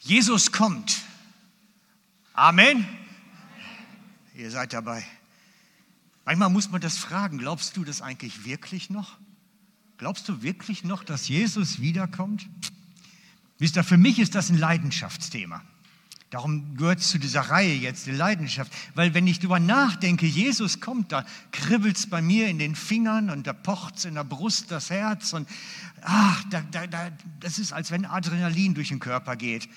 Jesus kommt. Amen. Ihr seid dabei. Manchmal muss man das fragen, glaubst du das eigentlich wirklich noch? Glaubst du wirklich noch, dass Jesus wiederkommt? Wisst ihr, für mich ist das ein Leidenschaftsthema. Darum gehört es zu dieser Reihe jetzt, die Leidenschaft. Weil wenn ich darüber nachdenke, Jesus kommt, da kribbelt es bei mir in den Fingern und da pocht es in der Brust das Herz. Und ach, da, da, da, das ist, als wenn Adrenalin durch den Körper geht.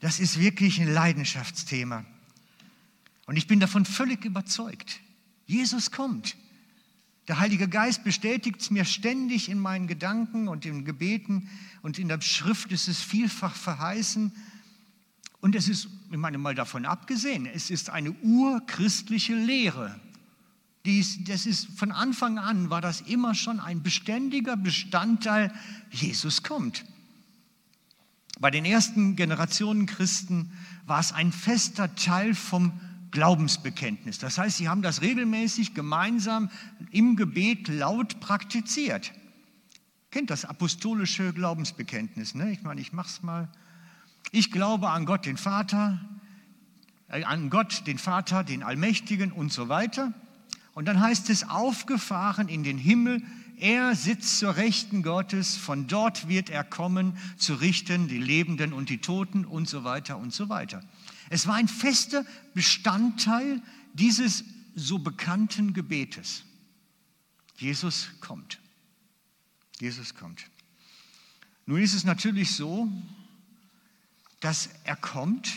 Das ist wirklich ein Leidenschaftsthema. Und ich bin davon völlig überzeugt. Jesus kommt. Der Heilige Geist bestätigt es mir ständig in meinen Gedanken und in Gebeten und in der Schrift ist es vielfach verheißen. Und es ist, ich meine mal davon abgesehen, es ist eine urchristliche Lehre. Dies, das ist von Anfang an war das immer schon ein beständiger Bestandteil. Jesus kommt. Bei den ersten Generationen Christen war es ein fester Teil vom Glaubensbekenntnis. Das heißt, sie haben das regelmäßig gemeinsam im Gebet laut praktiziert. Kennt das apostolische Glaubensbekenntnis? Ne? Ich meine, ich mache es mal. Ich glaube an Gott, den Vater, äh, an Gott, den Vater, den Allmächtigen und so weiter. Und dann heißt es, aufgefahren in den Himmel, er sitzt zur Rechten Gottes, von dort wird er kommen, zu richten die Lebenden und die Toten und so weiter und so weiter. Es war ein fester Bestandteil dieses so bekannten Gebetes. Jesus kommt. Jesus kommt. Nun ist es natürlich so, dass er kommt,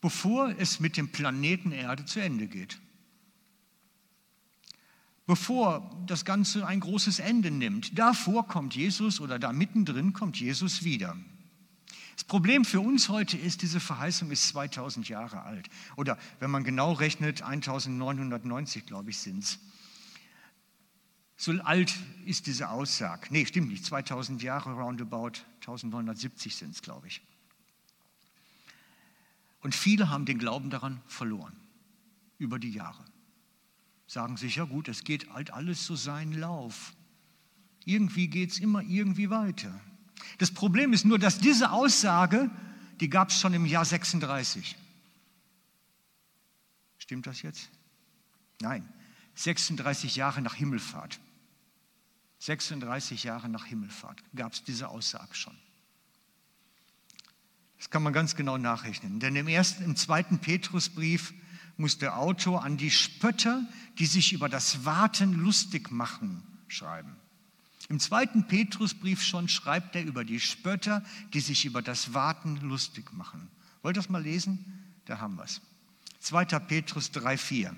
bevor es mit dem Planeten Erde zu Ende geht. Bevor das Ganze ein großes Ende nimmt. Davor kommt Jesus oder da mittendrin kommt Jesus wieder. Das Problem für uns heute ist, diese Verheißung ist 2000 Jahre alt. Oder wenn man genau rechnet, 1990, glaube ich, sind es. So alt ist diese Aussage. Nee, stimmt nicht. 2000 Jahre roundabout, 1970 sind es, glaube ich. Und viele haben den Glauben daran verloren, über die Jahre. Sagen sich, ja gut, es geht halt alles so seinen Lauf. Irgendwie geht es immer irgendwie weiter. Das Problem ist nur, dass diese Aussage, die gab es schon im Jahr 36. Stimmt das jetzt? Nein, 36 Jahre nach Himmelfahrt. 36 Jahre nach Himmelfahrt gab es diese Aussage schon. Das kann man ganz genau nachrechnen. Denn im, ersten, im zweiten Petrusbrief muss der Autor an die Spötter, die sich über das Warten lustig machen, schreiben. Im zweiten Petrusbrief schon schreibt er über die Spötter, die sich über das Warten lustig machen. Wollt ihr das mal lesen? Da haben wir es. 2. Petrus 3,4.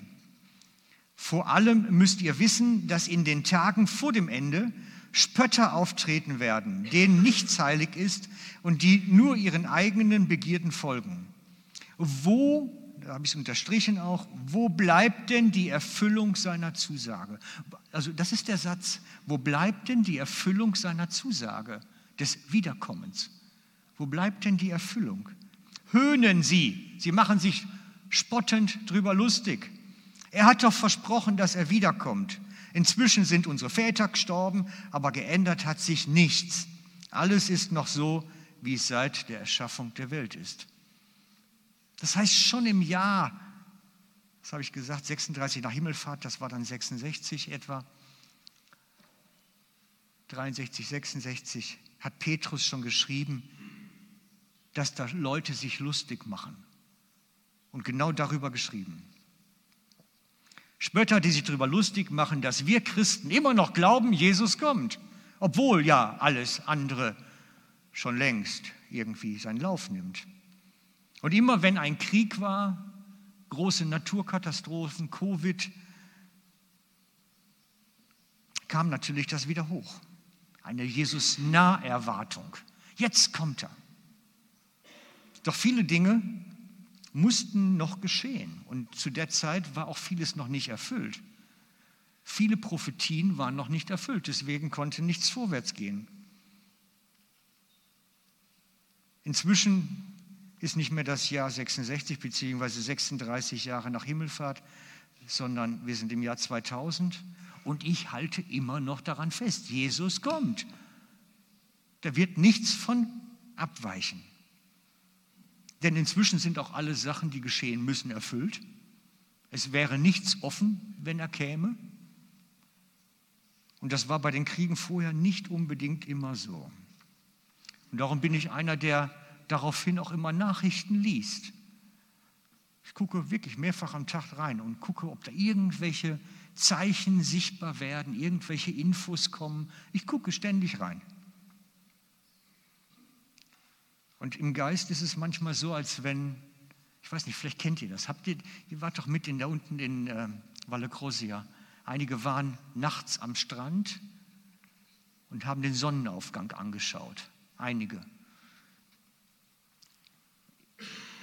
Vor allem müsst ihr wissen, dass in den Tagen vor dem Ende Spötter auftreten werden, denen nichts heilig ist und die nur ihren eigenen Begierden folgen. Wo da habe ich es unterstrichen auch, wo bleibt denn die Erfüllung seiner Zusage? Also das ist der Satz, wo bleibt denn die Erfüllung seiner Zusage des Wiederkommens? Wo bleibt denn die Erfüllung? Höhnen sie, sie machen sich spottend drüber lustig. Er hat doch versprochen, dass er wiederkommt. Inzwischen sind unsere Väter gestorben, aber geändert hat sich nichts. Alles ist noch so, wie es seit der Erschaffung der Welt ist. Das heißt, schon im Jahr, was habe ich gesagt, 36 nach Himmelfahrt, das war dann 66 etwa, 63, 66, hat Petrus schon geschrieben, dass da Leute sich lustig machen. Und genau darüber geschrieben. Spötter, die sich darüber lustig machen, dass wir Christen immer noch glauben, Jesus kommt. Obwohl ja alles andere schon längst irgendwie seinen Lauf nimmt. Und immer wenn ein Krieg war, große Naturkatastrophen, Covid, kam natürlich das wieder hoch. Eine Jesus-Naherwartung. Jetzt kommt er. Doch viele Dinge mussten noch geschehen. Und zu der Zeit war auch vieles noch nicht erfüllt. Viele Prophetien waren noch nicht erfüllt, deswegen konnte nichts vorwärts gehen. Inzwischen ist nicht mehr das Jahr 66 beziehungsweise 36 Jahre nach Himmelfahrt, sondern wir sind im Jahr 2000 und ich halte immer noch daran fest, Jesus kommt. Da wird nichts von abweichen. Denn inzwischen sind auch alle Sachen, die geschehen müssen, erfüllt. Es wäre nichts offen, wenn er käme. Und das war bei den Kriegen vorher nicht unbedingt immer so. Und darum bin ich einer, der daraufhin auch immer Nachrichten liest. Ich gucke wirklich mehrfach am Tag rein und gucke, ob da irgendwelche Zeichen sichtbar werden, irgendwelche Infos kommen. Ich gucke ständig rein. Und im Geist ist es manchmal so, als wenn, ich weiß nicht, vielleicht kennt ihr das. Habt ihr, ihr wart doch mit in da unten in äh, Valle Crosia. Einige waren nachts am Strand und haben den Sonnenaufgang angeschaut. Einige.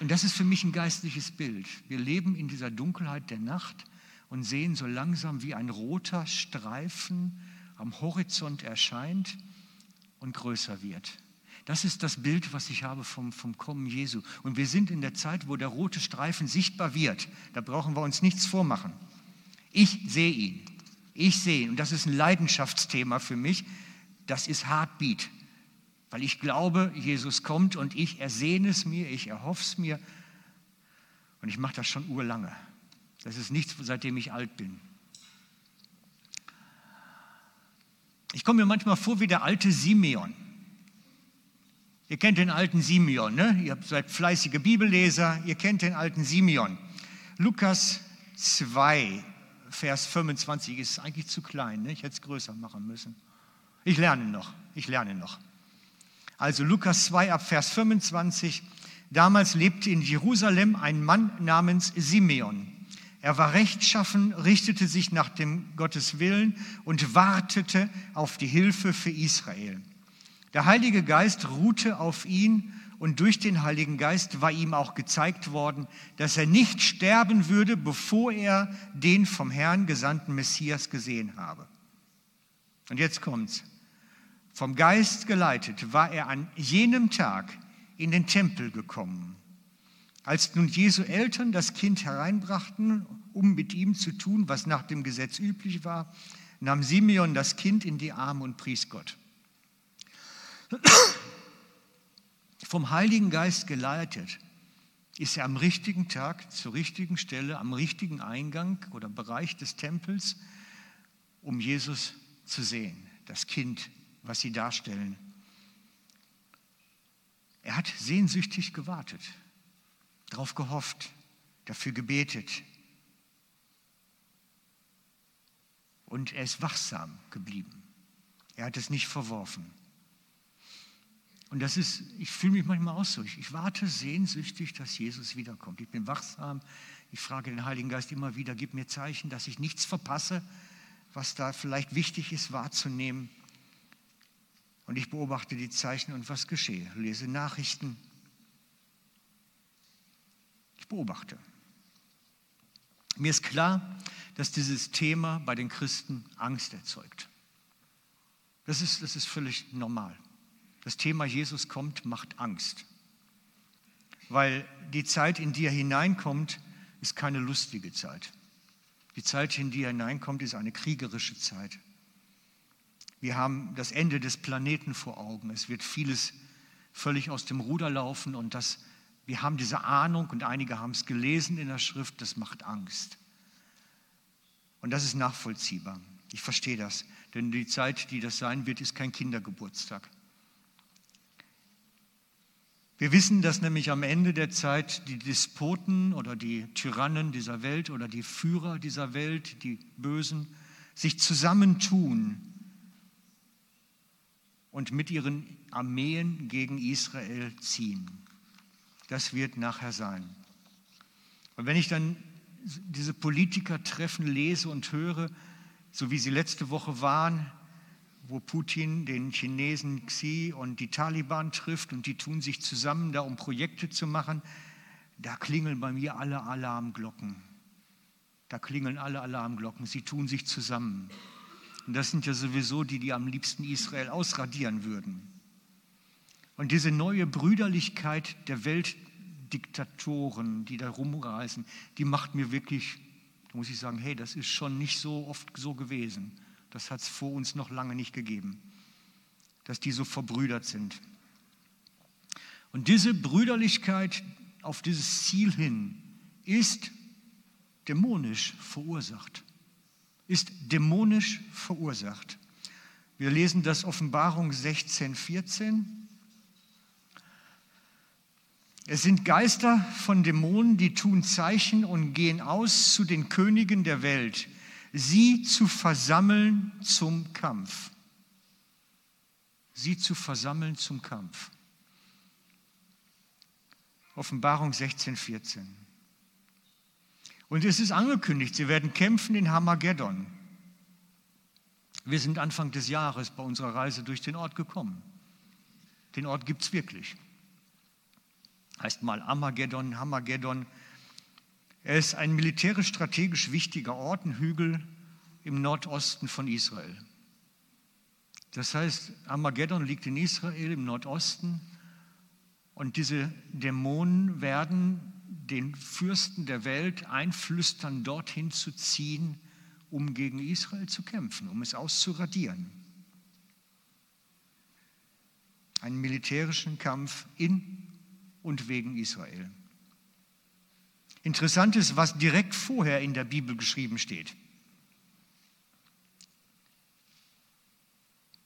Und das ist für mich ein geistliches Bild. Wir leben in dieser Dunkelheit der Nacht und sehen so langsam, wie ein roter Streifen am Horizont erscheint und größer wird. Das ist das Bild, was ich habe vom, vom Kommen Jesu. Und wir sind in der Zeit, wo der rote Streifen sichtbar wird. Da brauchen wir uns nichts vormachen. Ich sehe ihn. Ich sehe ihn. Und das ist ein Leidenschaftsthema für mich. Das ist Heartbeat. Weil ich glaube, Jesus kommt und ich ersehne es mir, ich erhoffe es mir. Und ich mache das schon urlange. Das ist nichts, seitdem ich alt bin. Ich komme mir manchmal vor wie der alte Simeon. Ihr kennt den alten Simeon, ne? Ihr seid fleißige Bibelleser, ihr kennt den alten Simeon. Lukas 2, Vers 25 ist eigentlich zu klein, ne? ich hätte es größer machen müssen. Ich lerne noch, ich lerne noch. Also Lukas 2 ab Vers 25. Damals lebte in Jerusalem ein Mann namens Simeon. Er war rechtschaffen, richtete sich nach dem Gottes Willen und wartete auf die Hilfe für Israel. Der Heilige Geist ruhte auf ihn und durch den Heiligen Geist war ihm auch gezeigt worden, dass er nicht sterben würde, bevor er den vom Herrn gesandten Messias gesehen habe. Und jetzt kommt's. Vom Geist geleitet war er an jenem Tag in den Tempel gekommen. Als nun Jesu Eltern das Kind hereinbrachten, um mit ihm zu tun, was nach dem Gesetz üblich war, nahm Simeon das Kind in die Arme und pries Gott. Vom Heiligen Geist geleitet ist er am richtigen Tag, zur richtigen Stelle, am richtigen Eingang oder Bereich des Tempels, um Jesus zu sehen, das Kind, was sie darstellen. Er hat sehnsüchtig gewartet, darauf gehofft, dafür gebetet. Und er ist wachsam geblieben. Er hat es nicht verworfen. Und das ist, ich fühle mich manchmal auch so. Ich, ich, warte sehnsüchtig, dass Jesus wiederkommt. Ich bin wachsam. Ich frage den Heiligen Geist immer wieder, gib mir Zeichen, dass ich nichts verpasse, was da vielleicht wichtig ist wahrzunehmen. Und ich beobachte die Zeichen und was geschehe. Lese Nachrichten. Ich beobachte. Mir ist klar, dass dieses Thema bei den Christen Angst erzeugt. Das ist, das ist völlig normal. Das Thema Jesus kommt, macht Angst. Weil die Zeit, in die er hineinkommt, ist keine lustige Zeit. Die Zeit, in die er hineinkommt, ist eine kriegerische Zeit. Wir haben das Ende des Planeten vor Augen. Es wird vieles völlig aus dem Ruder laufen und das, wir haben diese Ahnung und einige haben es gelesen in der Schrift, das macht Angst. Und das ist nachvollziehbar. Ich verstehe das, denn die Zeit, die das sein wird, ist kein Kindergeburtstag. Wir wissen, dass nämlich am Ende der Zeit die Despoten oder die Tyrannen dieser Welt oder die Führer dieser Welt, die Bösen, sich zusammentun und mit ihren Armeen gegen Israel ziehen. Das wird nachher sein. Und wenn ich dann diese Politikertreffen lese und höre, so wie sie letzte Woche waren, wo Putin den Chinesen Xi und die Taliban trifft und die tun sich zusammen da, um Projekte zu machen, da klingeln bei mir alle Alarmglocken. Da klingeln alle Alarmglocken. Sie tun sich zusammen. Und das sind ja sowieso die, die am liebsten Israel ausradieren würden. Und diese neue Brüderlichkeit der Weltdiktatoren, die da rumreisen, die macht mir wirklich, da muss ich sagen, hey, das ist schon nicht so oft so gewesen. Das hat es vor uns noch lange nicht gegeben, dass die so verbrüdert sind. Und diese Brüderlichkeit auf dieses Ziel hin ist dämonisch verursacht. Ist dämonisch verursacht. Wir lesen das Offenbarung 16, 14. Es sind Geister von Dämonen, die tun Zeichen und gehen aus zu den Königen der Welt, sie zu versammeln zum Kampf. Sie zu versammeln zum Kampf. Offenbarung 16, 14. Und es ist angekündigt, sie werden kämpfen in Hamageddon. Wir sind Anfang des Jahres bei unserer Reise durch den Ort gekommen. Den Ort gibt es wirklich heißt mal Armageddon, Hamageddon. Er ist ein militärisch-strategisch wichtiger Ort, ein Hügel im Nordosten von Israel. Das heißt, Armageddon liegt in Israel im Nordosten und diese Dämonen werden den Fürsten der Welt einflüstern, dorthin zu ziehen, um gegen Israel zu kämpfen, um es auszuradieren. Einen militärischen Kampf in und wegen Israel. Interessant ist, was direkt vorher in der Bibel geschrieben steht.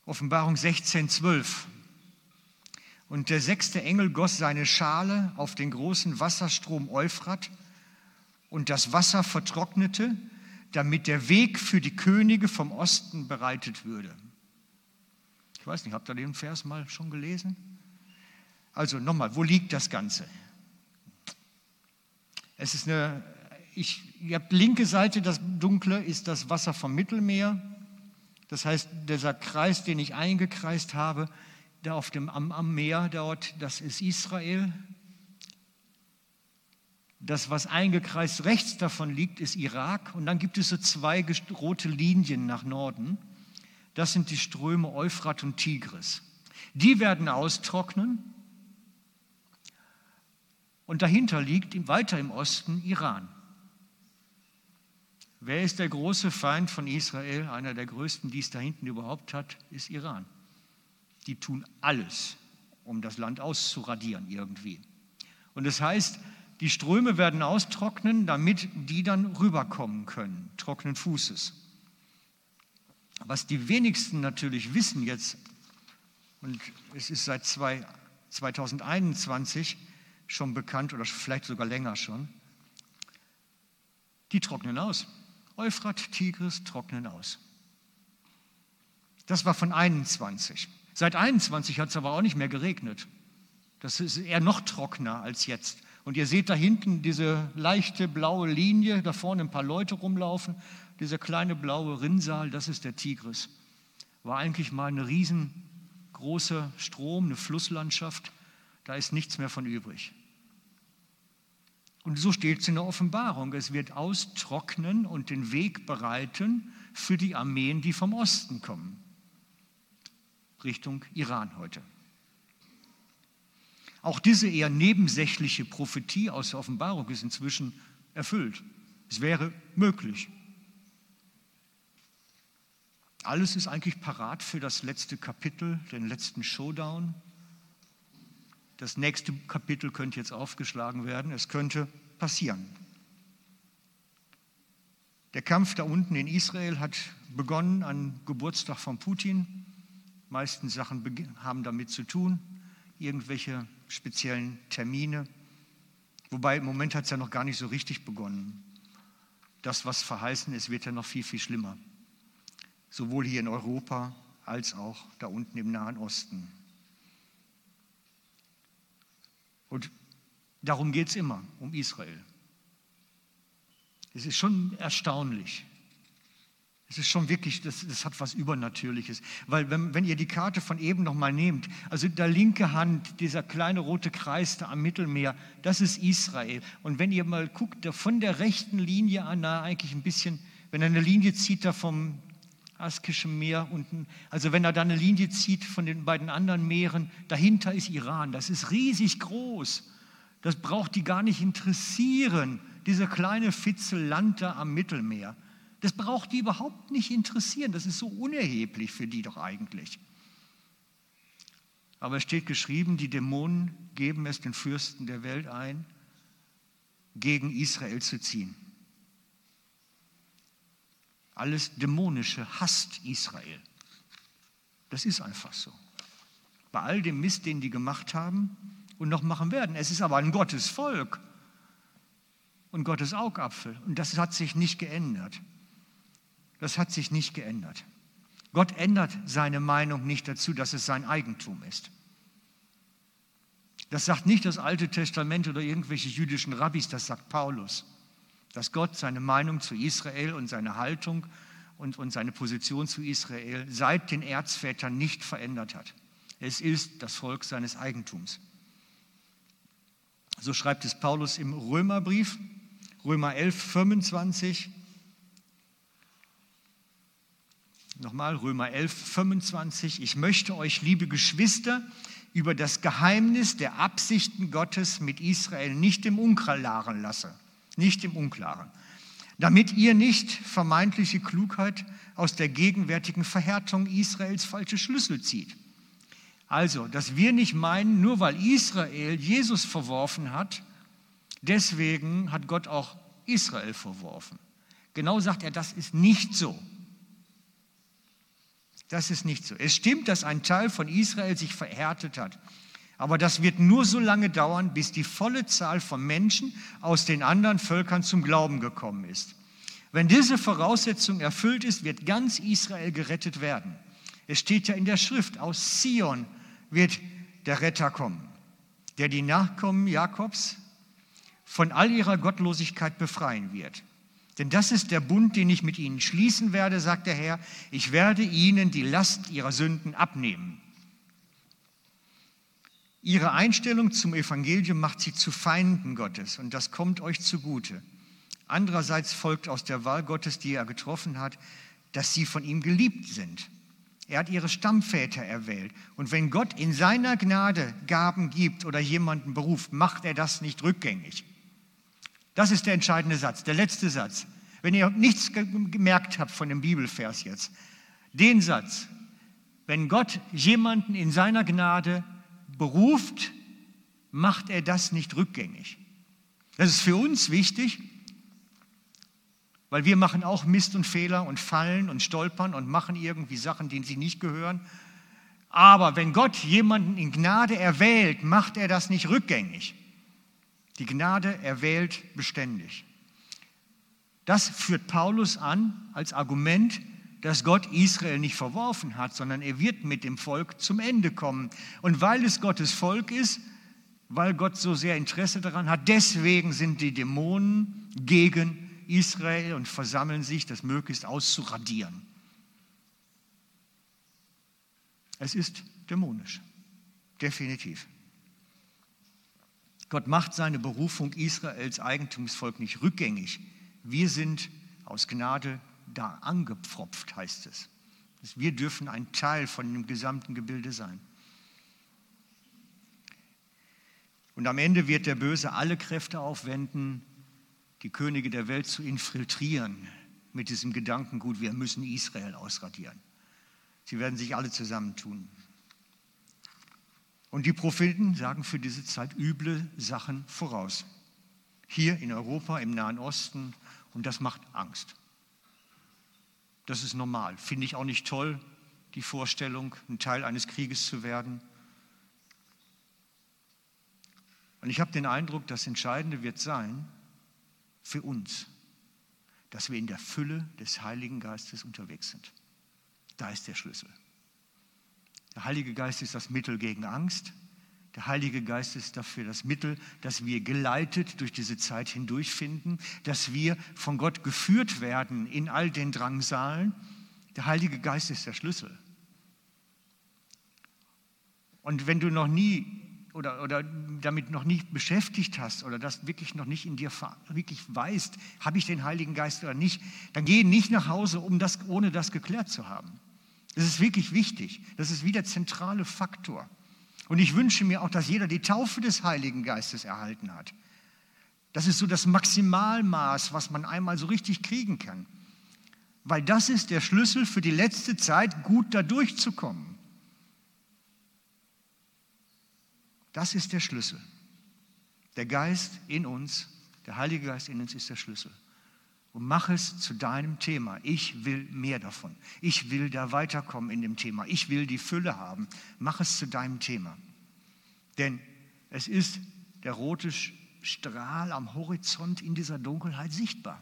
Offenbarung 16, 12. Und der sechste Engel goss seine Schale auf den großen Wasserstrom Euphrat und das Wasser vertrocknete, damit der Weg für die Könige vom Osten bereitet würde. Ich weiß nicht, habt ihr den Vers mal schon gelesen? Also nochmal, wo liegt das Ganze? Es ist eine, ich, ihr habt linke Seite, das Dunkle ist das Wasser vom Mittelmeer. Das heißt, dieser Kreis, den ich eingekreist habe, da auf dem, am, am Meer dort, das ist Israel. Das, was eingekreist rechts davon liegt, ist Irak. Und dann gibt es so zwei rote Linien nach Norden. Das sind die Ströme Euphrat und Tigris. Die werden austrocknen und dahinter liegt weiter im Osten Iran. Wer ist der große Feind von Israel? Einer der größten, die es da hinten überhaupt hat, ist Iran. Die tun alles, um das Land auszuradieren irgendwie. Und das heißt, die Ströme werden austrocknen, damit die dann rüberkommen können, trockenen Fußes. Was die wenigsten natürlich wissen jetzt, und es ist seit 2021, schon bekannt oder vielleicht sogar länger schon. Die trocknen aus. Euphrat, Tigris trocknen aus. Das war von 21. Seit 21 hat es aber auch nicht mehr geregnet. Das ist eher noch trockener als jetzt. Und ihr seht da hinten diese leichte blaue Linie, da vorne ein paar Leute rumlaufen. Dieser kleine blaue Rinnsal, das ist der Tigris. War eigentlich mal eine riesengroße Strom, eine Flusslandschaft. Da ist nichts mehr von übrig. Und so steht es in der Offenbarung. Es wird austrocknen und den Weg bereiten für die Armeen, die vom Osten kommen, Richtung Iran heute. Auch diese eher nebensächliche Prophetie aus der Offenbarung ist inzwischen erfüllt. Es wäre möglich. Alles ist eigentlich parat für das letzte Kapitel, den letzten Showdown. Das nächste Kapitel könnte jetzt aufgeschlagen werden. Es könnte passieren. Der Kampf da unten in Israel hat begonnen an Geburtstag von Putin. Die meisten Sachen haben damit zu tun, irgendwelche speziellen Termine. Wobei im Moment hat es ja noch gar nicht so richtig begonnen. Das, was verheißen ist, wird ja noch viel, viel schlimmer. Sowohl hier in Europa als auch da unten im Nahen Osten. Und darum geht es immer, um Israel. Es ist schon erstaunlich. Es ist schon wirklich, das, das hat was Übernatürliches. Weil wenn, wenn ihr die Karte von eben nochmal nehmt, also der linke Hand, dieser kleine rote Kreis da am Mittelmeer, das ist Israel. Und wenn ihr mal guckt, von der rechten Linie an, na, eigentlich ein bisschen, wenn er eine Linie zieht da vom Askischen Meer unten. Also wenn er da eine Linie zieht von den beiden anderen Meeren, dahinter ist Iran. Das ist riesig groß. Das braucht die gar nicht interessieren, diese kleine Fitzel Land da am Mittelmeer. Das braucht die überhaupt nicht interessieren. Das ist so unerheblich für die doch eigentlich. Aber es steht geschrieben, die Dämonen geben es den Fürsten der Welt ein, gegen Israel zu ziehen. Alles Dämonische hasst Israel. Das ist einfach so. Bei all dem Mist, den die gemacht haben und noch machen werden. Es ist aber ein Gottes Volk und Gottes Augapfel. Und das hat sich nicht geändert. Das hat sich nicht geändert. Gott ändert seine Meinung nicht dazu, dass es sein Eigentum ist. Das sagt nicht das Alte Testament oder irgendwelche jüdischen Rabbis, das sagt Paulus. Dass Gott seine Meinung zu Israel und seine Haltung und, und seine Position zu Israel seit den Erzvätern nicht verändert hat. Es ist das Volk seines Eigentums. So schreibt es Paulus im Römerbrief, Römer 11, 25. Nochmal, Römer 11, 25. Ich möchte euch, liebe Geschwister, über das Geheimnis der Absichten Gottes mit Israel nicht im Unklaren lassen. Nicht im Unklaren. Damit ihr nicht vermeintliche Klugheit aus der gegenwärtigen Verhärtung Israels falsche Schlüssel zieht. Also, dass wir nicht meinen, nur weil Israel Jesus verworfen hat, deswegen hat Gott auch Israel verworfen. Genau sagt er, das ist nicht so. Das ist nicht so. Es stimmt, dass ein Teil von Israel sich verhärtet hat. Aber das wird nur so lange dauern, bis die volle Zahl von Menschen aus den anderen Völkern zum Glauben gekommen ist. Wenn diese Voraussetzung erfüllt ist, wird ganz Israel gerettet werden. Es steht ja in der Schrift, aus Zion wird der Retter kommen, der die Nachkommen Jakobs von all ihrer Gottlosigkeit befreien wird. Denn das ist der Bund, den ich mit ihnen schließen werde, sagt der Herr. Ich werde ihnen die Last ihrer Sünden abnehmen. Ihre Einstellung zum Evangelium macht sie zu Feinden Gottes und das kommt euch zugute. Andererseits folgt aus der Wahl Gottes, die er getroffen hat, dass sie von ihm geliebt sind. Er hat ihre Stammväter erwählt. Und wenn Gott in seiner Gnade Gaben gibt oder jemanden beruft, macht er das nicht rückgängig. Das ist der entscheidende Satz, der letzte Satz. Wenn ihr nichts gemerkt habt von dem Bibelvers jetzt, den Satz, wenn Gott jemanden in seiner Gnade beruft, macht er das nicht rückgängig. Das ist für uns wichtig, weil wir machen auch Mist und Fehler und fallen und stolpern und machen irgendwie Sachen, die sich nicht gehören. Aber wenn Gott jemanden in Gnade erwählt, macht er das nicht rückgängig. Die Gnade erwählt beständig. Das führt Paulus an als Argument, dass Gott Israel nicht verworfen hat, sondern er wird mit dem Volk zum Ende kommen. Und weil es Gottes Volk ist, weil Gott so sehr Interesse daran hat, deswegen sind die Dämonen gegen Israel und versammeln sich, das möglichst auszuradieren. Es ist dämonisch, definitiv. Gott macht seine Berufung Israels Eigentumsvolk nicht rückgängig. Wir sind aus Gnade da angepfropft, heißt es. Wir dürfen ein Teil von dem gesamten Gebilde sein. Und am Ende wird der Böse alle Kräfte aufwenden, die Könige der Welt zu infiltrieren mit diesem Gedankengut, wir müssen Israel ausradieren. Sie werden sich alle zusammentun. Und die Propheten sagen für diese Zeit üble Sachen voraus. Hier in Europa, im Nahen Osten. Und das macht Angst. Das ist normal. Finde ich auch nicht toll, die Vorstellung, ein Teil eines Krieges zu werden. Und ich habe den Eindruck, das Entscheidende wird sein für uns, dass wir in der Fülle des Heiligen Geistes unterwegs sind. Da ist der Schlüssel. Der Heilige Geist ist das Mittel gegen Angst. Der Heilige Geist ist dafür das Mittel, dass wir geleitet durch diese Zeit hindurchfinden, dass wir von Gott geführt werden in all den Drangsalen. Der Heilige Geist ist der Schlüssel. Und wenn du noch nie oder, oder damit noch nicht beschäftigt hast oder das wirklich noch nicht in dir wirklich weißt, habe ich den Heiligen Geist oder nicht, dann geh nicht nach Hause, um das, ohne das geklärt zu haben. Das ist wirklich wichtig. Das ist wie der zentrale Faktor. Und ich wünsche mir auch, dass jeder die Taufe des Heiligen Geistes erhalten hat. Das ist so das Maximalmaß, was man einmal so richtig kriegen kann. Weil das ist der Schlüssel für die letzte Zeit, gut da durchzukommen. Das ist der Schlüssel. Der Geist in uns, Der Heilige Geist in uns ist der Schlüssel. Und mach es zu deinem Thema. Ich will mehr davon. Ich will da weiterkommen in dem Thema. Ich will die Fülle haben. Mach es zu deinem Thema. Denn es ist der rote Strahl am Horizont in dieser Dunkelheit sichtbar.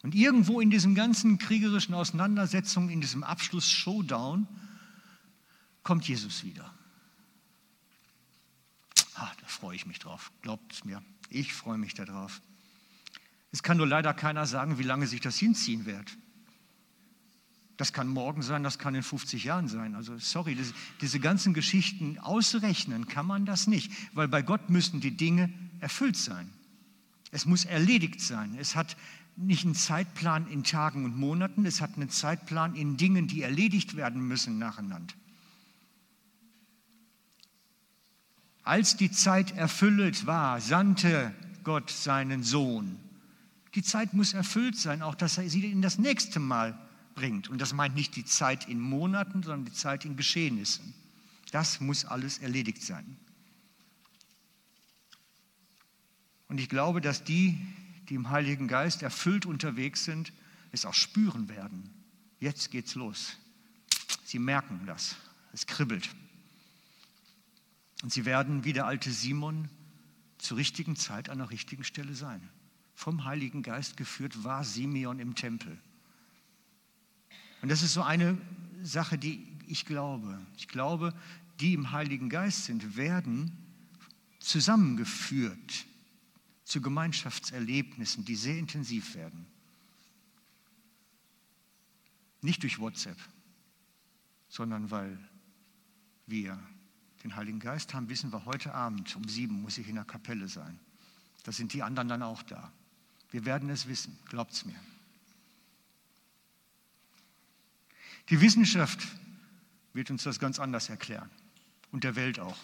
Und irgendwo in diesen ganzen kriegerischen Auseinandersetzungen, in diesem Abschluss-Showdown, kommt Jesus wieder. Ah, da freue ich mich drauf. Glaubt es mir. Ich freue mich darauf. Es kann nur leider keiner sagen, wie lange sich das hinziehen wird. Das kann morgen sein, das kann in 50 Jahren sein. Also sorry, das, diese ganzen Geschichten ausrechnen kann man das nicht, weil bei Gott müssen die Dinge erfüllt sein. Es muss erledigt sein. Es hat nicht einen Zeitplan in Tagen und Monaten, es hat einen Zeitplan in Dingen, die erledigt werden müssen nacheinander. Als die Zeit erfüllt war, sandte Gott seinen Sohn. Die Zeit muss erfüllt sein, auch dass er sie in das nächste Mal bringt. Und das meint nicht die Zeit in Monaten, sondern die Zeit in Geschehnissen. Das muss alles erledigt sein. Und ich glaube, dass die, die im Heiligen Geist erfüllt unterwegs sind, es auch spüren werden. Jetzt geht's los. Sie merken das. Es kribbelt. Und sie werden wie der alte Simon zur richtigen Zeit an der richtigen Stelle sein. Vom Heiligen Geist geführt war Simeon im Tempel. Und das ist so eine Sache, die ich glaube. Ich glaube, die im Heiligen Geist sind, werden zusammengeführt zu Gemeinschaftserlebnissen, die sehr intensiv werden. Nicht durch WhatsApp, sondern weil wir den Heiligen Geist haben, wissen wir, heute Abend um sieben muss ich in der Kapelle sein. Da sind die anderen dann auch da. Wir werden es wissen, glaubt es mir. Die Wissenschaft wird uns das ganz anders erklären und der Welt auch.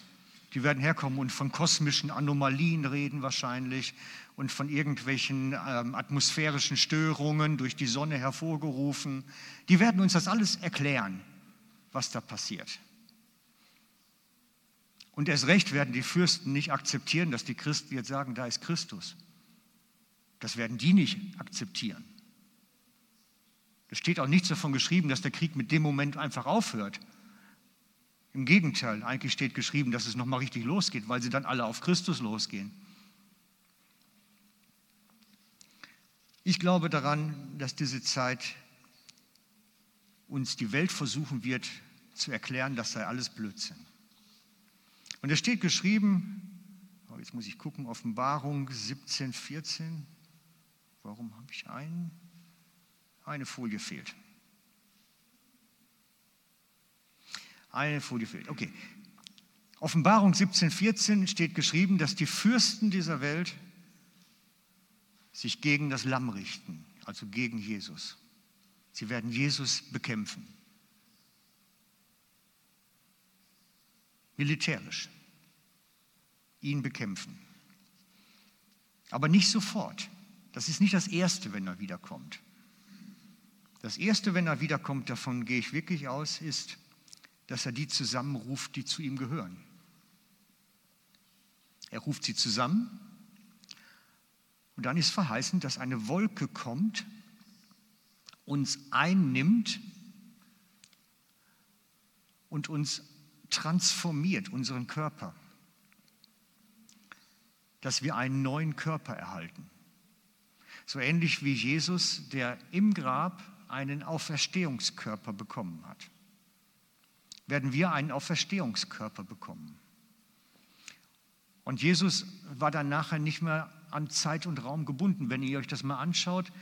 Die werden herkommen und von kosmischen Anomalien reden wahrscheinlich und von irgendwelchen ähm, atmosphärischen Störungen durch die Sonne hervorgerufen. Die werden uns das alles erklären, was da passiert. Und erst recht werden die Fürsten nicht akzeptieren, dass die Christen jetzt sagen, da ist Christus. Das werden die nicht akzeptieren. Es steht auch nichts davon geschrieben, dass der Krieg mit dem Moment einfach aufhört. Im Gegenteil, eigentlich steht geschrieben, dass es nochmal richtig losgeht, weil sie dann alle auf Christus losgehen. Ich glaube daran, dass diese Zeit uns die Welt versuchen wird zu erklären, das sei alles Blödsinn. Und es steht geschrieben, oh, jetzt muss ich gucken, Offenbarung 17, 14. Warum habe ich einen? Eine Folie fehlt. Eine Folie fehlt. Okay. Offenbarung 17, 14 steht geschrieben, dass die Fürsten dieser Welt sich gegen das Lamm richten, also gegen Jesus. Sie werden Jesus bekämpfen. militärisch ihn bekämpfen. Aber nicht sofort. Das ist nicht das Erste, wenn er wiederkommt. Das Erste, wenn er wiederkommt, davon gehe ich wirklich aus, ist, dass er die zusammenruft, die zu ihm gehören. Er ruft sie zusammen und dann ist verheißen, dass eine Wolke kommt, uns einnimmt und uns transformiert unseren Körper, dass wir einen neuen Körper erhalten. So ähnlich wie Jesus, der im Grab einen Auferstehungskörper bekommen hat, werden wir einen Auferstehungskörper bekommen. Und Jesus war dann nachher nicht mehr an Zeit und Raum gebunden. Wenn ihr euch das mal anschaut,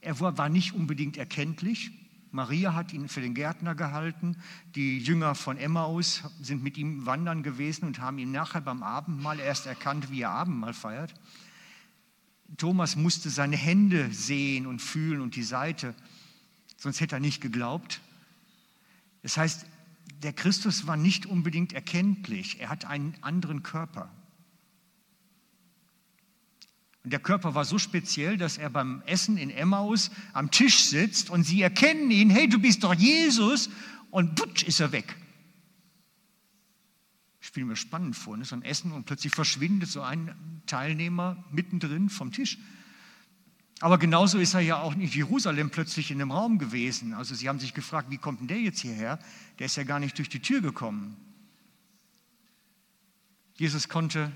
er war nicht unbedingt erkenntlich, Maria hat ihn für den Gärtner gehalten. Die Jünger von Emmaus sind mit ihm wandern gewesen und haben ihn nachher beim Abendmahl erst erkannt, wie er Abendmahl feiert. Thomas musste seine Hände sehen und fühlen und die Seite, sonst hätte er nicht geglaubt. Das heißt, der Christus war nicht unbedingt erkenntlich. Er hat einen anderen Körper. Und der Körper war so speziell, dass er beim Essen in Emmaus am Tisch sitzt und sie erkennen ihn, hey, du bist doch Jesus, und putsch ist er weg. Stelle mir spannend vor, ne? so ein Essen und plötzlich verschwindet so ein Teilnehmer mittendrin vom Tisch. Aber genauso ist er ja auch in Jerusalem plötzlich in dem Raum gewesen. Also sie haben sich gefragt, wie kommt denn der jetzt hierher? Der ist ja gar nicht durch die Tür gekommen. Jesus konnte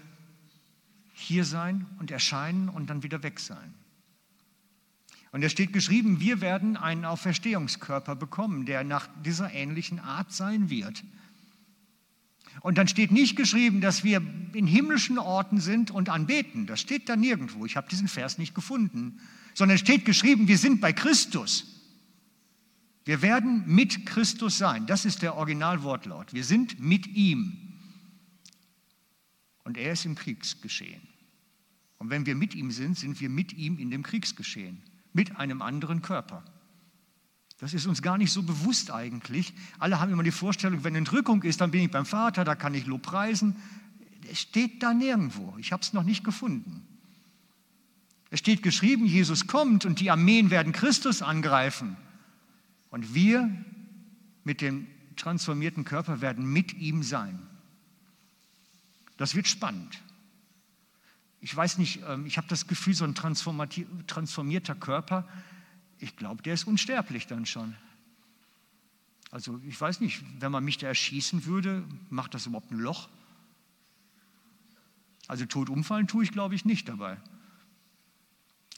hier sein und erscheinen und dann wieder weg sein. Und es steht geschrieben, wir werden einen Auferstehungskörper bekommen, der nach dieser ähnlichen Art sein wird. Und dann steht nicht geschrieben, dass wir in himmlischen Orten sind und anbeten. Das steht da nirgendwo. Ich habe diesen Vers nicht gefunden. Sondern steht geschrieben, wir sind bei Christus. Wir werden mit Christus sein. Das ist der Originalwortlaut. Wir sind mit ihm. Und er ist im Kriegsgeschehen. Und wenn wir mit ihm sind, sind wir mit ihm in dem Kriegsgeschehen. Mit einem anderen Körper. Das ist uns gar nicht so bewusst eigentlich. Alle haben immer die Vorstellung, wenn Entrückung ist, dann bin ich beim Vater, da kann ich Lob preisen. Es steht da nirgendwo. Ich habe es noch nicht gefunden. Es steht geschrieben, Jesus kommt und die Armeen werden Christus angreifen. Und wir mit dem transformierten Körper werden mit ihm sein. Das wird spannend. Ich weiß nicht, ähm, ich habe das Gefühl, so ein transformierter Körper, ich glaube, der ist unsterblich dann schon. Also ich weiß nicht, wenn man mich da erschießen würde, macht das überhaupt ein Loch? Also tot umfallen tue ich, glaube ich, nicht dabei.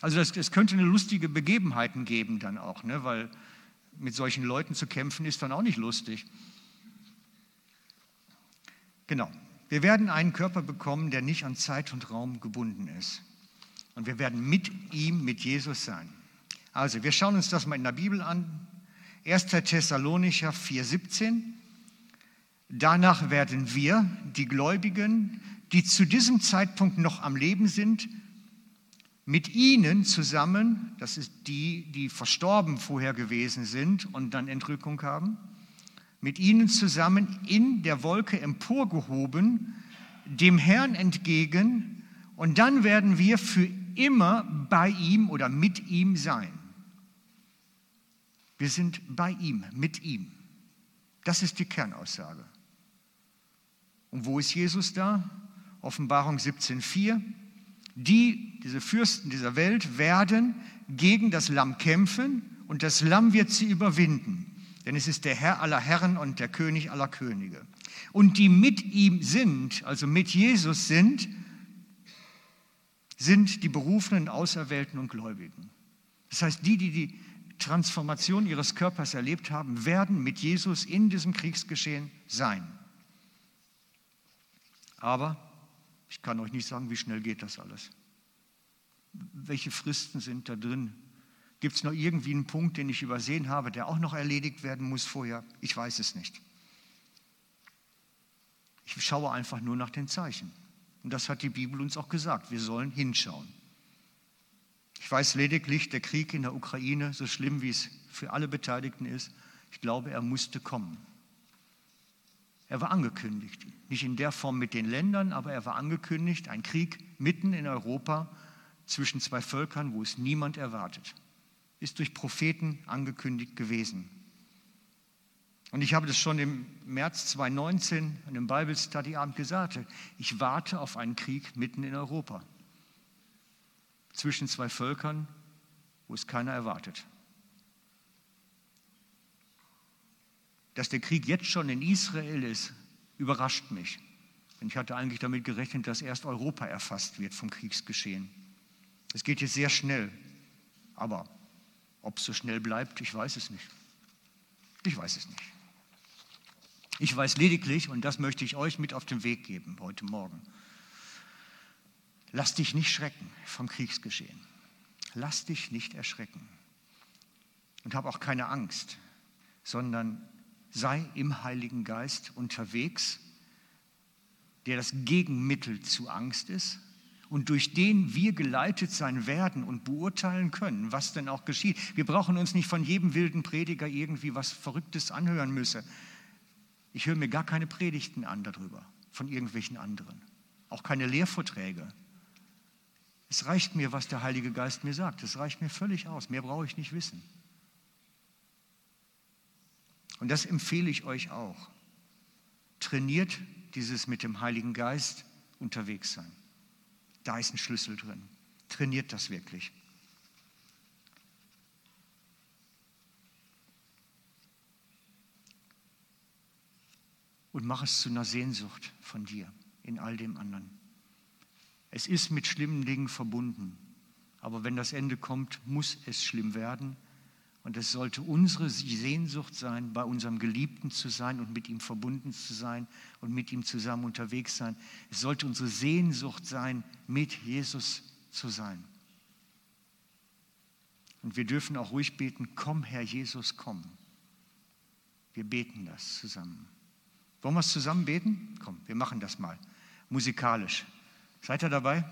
Also es könnte eine lustige Begebenheiten geben dann auch, ne? weil mit solchen Leuten zu kämpfen ist dann auch nicht lustig. Genau. Wir werden einen Körper bekommen, der nicht an Zeit und Raum gebunden ist. Und wir werden mit ihm, mit Jesus sein. Also, wir schauen uns das mal in der Bibel an. 1. Thessalonicher 4,17. Danach werden wir, die Gläubigen, die zu diesem Zeitpunkt noch am Leben sind, mit ihnen zusammen, das ist die, die verstorben vorher gewesen sind und dann Entrückung haben, mit ihnen zusammen in der Wolke emporgehoben, dem Herrn entgegen, und dann werden wir für immer bei ihm oder mit ihm sein. Wir sind bei ihm, mit ihm. Das ist die Kernaussage. Und wo ist Jesus da? Offenbarung 17.4. Die, diese Fürsten dieser Welt, werden gegen das Lamm kämpfen und das Lamm wird sie überwinden. Denn es ist der Herr aller Herren und der König aller Könige. Und die mit ihm sind, also mit Jesus sind, sind die Berufenen, Auserwählten und Gläubigen. Das heißt, die, die die Transformation ihres Körpers erlebt haben, werden mit Jesus in diesem Kriegsgeschehen sein. Aber ich kann euch nicht sagen, wie schnell geht das alles. Welche Fristen sind da drin? Gibt es noch irgendwie einen Punkt, den ich übersehen habe, der auch noch erledigt werden muss vorher? Ich weiß es nicht. Ich schaue einfach nur nach den Zeichen. Und das hat die Bibel uns auch gesagt. Wir sollen hinschauen. Ich weiß lediglich, der Krieg in der Ukraine, so schlimm wie es für alle Beteiligten ist, ich glaube, er musste kommen. Er war angekündigt. Nicht in der Form mit den Ländern, aber er war angekündigt, ein Krieg mitten in Europa zwischen zwei Völkern, wo es niemand erwartet. Ist durch Propheten angekündigt gewesen. Und ich habe das schon im März 2019 an einem Bible Study Abend gesagt. Ich warte auf einen Krieg mitten in Europa zwischen zwei Völkern, wo es keiner erwartet. Dass der Krieg jetzt schon in Israel ist, überrascht mich. Denn ich hatte eigentlich damit gerechnet, dass erst Europa erfasst wird vom Kriegsgeschehen. Es geht jetzt sehr schnell. Aber ob es so schnell bleibt, ich weiß es nicht. Ich weiß es nicht. Ich weiß lediglich, und das möchte ich euch mit auf den Weg geben heute Morgen, Lass dich nicht schrecken vom Kriegsgeschehen. Lass dich nicht erschrecken. Und hab auch keine Angst, sondern sei im Heiligen Geist unterwegs, der das Gegenmittel zu Angst ist und durch den wir geleitet sein werden und beurteilen können, was denn auch geschieht. Wir brauchen uns nicht von jedem wilden Prediger irgendwie was Verrücktes anhören müssen. Ich höre mir gar keine Predigten an darüber, von irgendwelchen anderen. Auch keine Lehrvorträge. Es reicht mir, was der Heilige Geist mir sagt. Es reicht mir völlig aus. Mehr brauche ich nicht wissen. Und das empfehle ich euch auch. Trainiert dieses mit dem Heiligen Geist unterwegs sein. Da ist ein Schlüssel drin. Trainiert das wirklich. Und mach es zu einer Sehnsucht von dir in all dem anderen. Es ist mit schlimmen Dingen verbunden. Aber wenn das Ende kommt, muss es schlimm werden. Und es sollte unsere Sehnsucht sein, bei unserem Geliebten zu sein und mit ihm verbunden zu sein und mit ihm zusammen unterwegs sein. Es sollte unsere Sehnsucht sein, mit Jesus zu sein. Und wir dürfen auch ruhig beten, komm Herr Jesus, komm. Wir beten das zusammen. Wollen wir es zusammen beten? Komm, wir machen das mal. Musikalisch. Seid ihr dabei?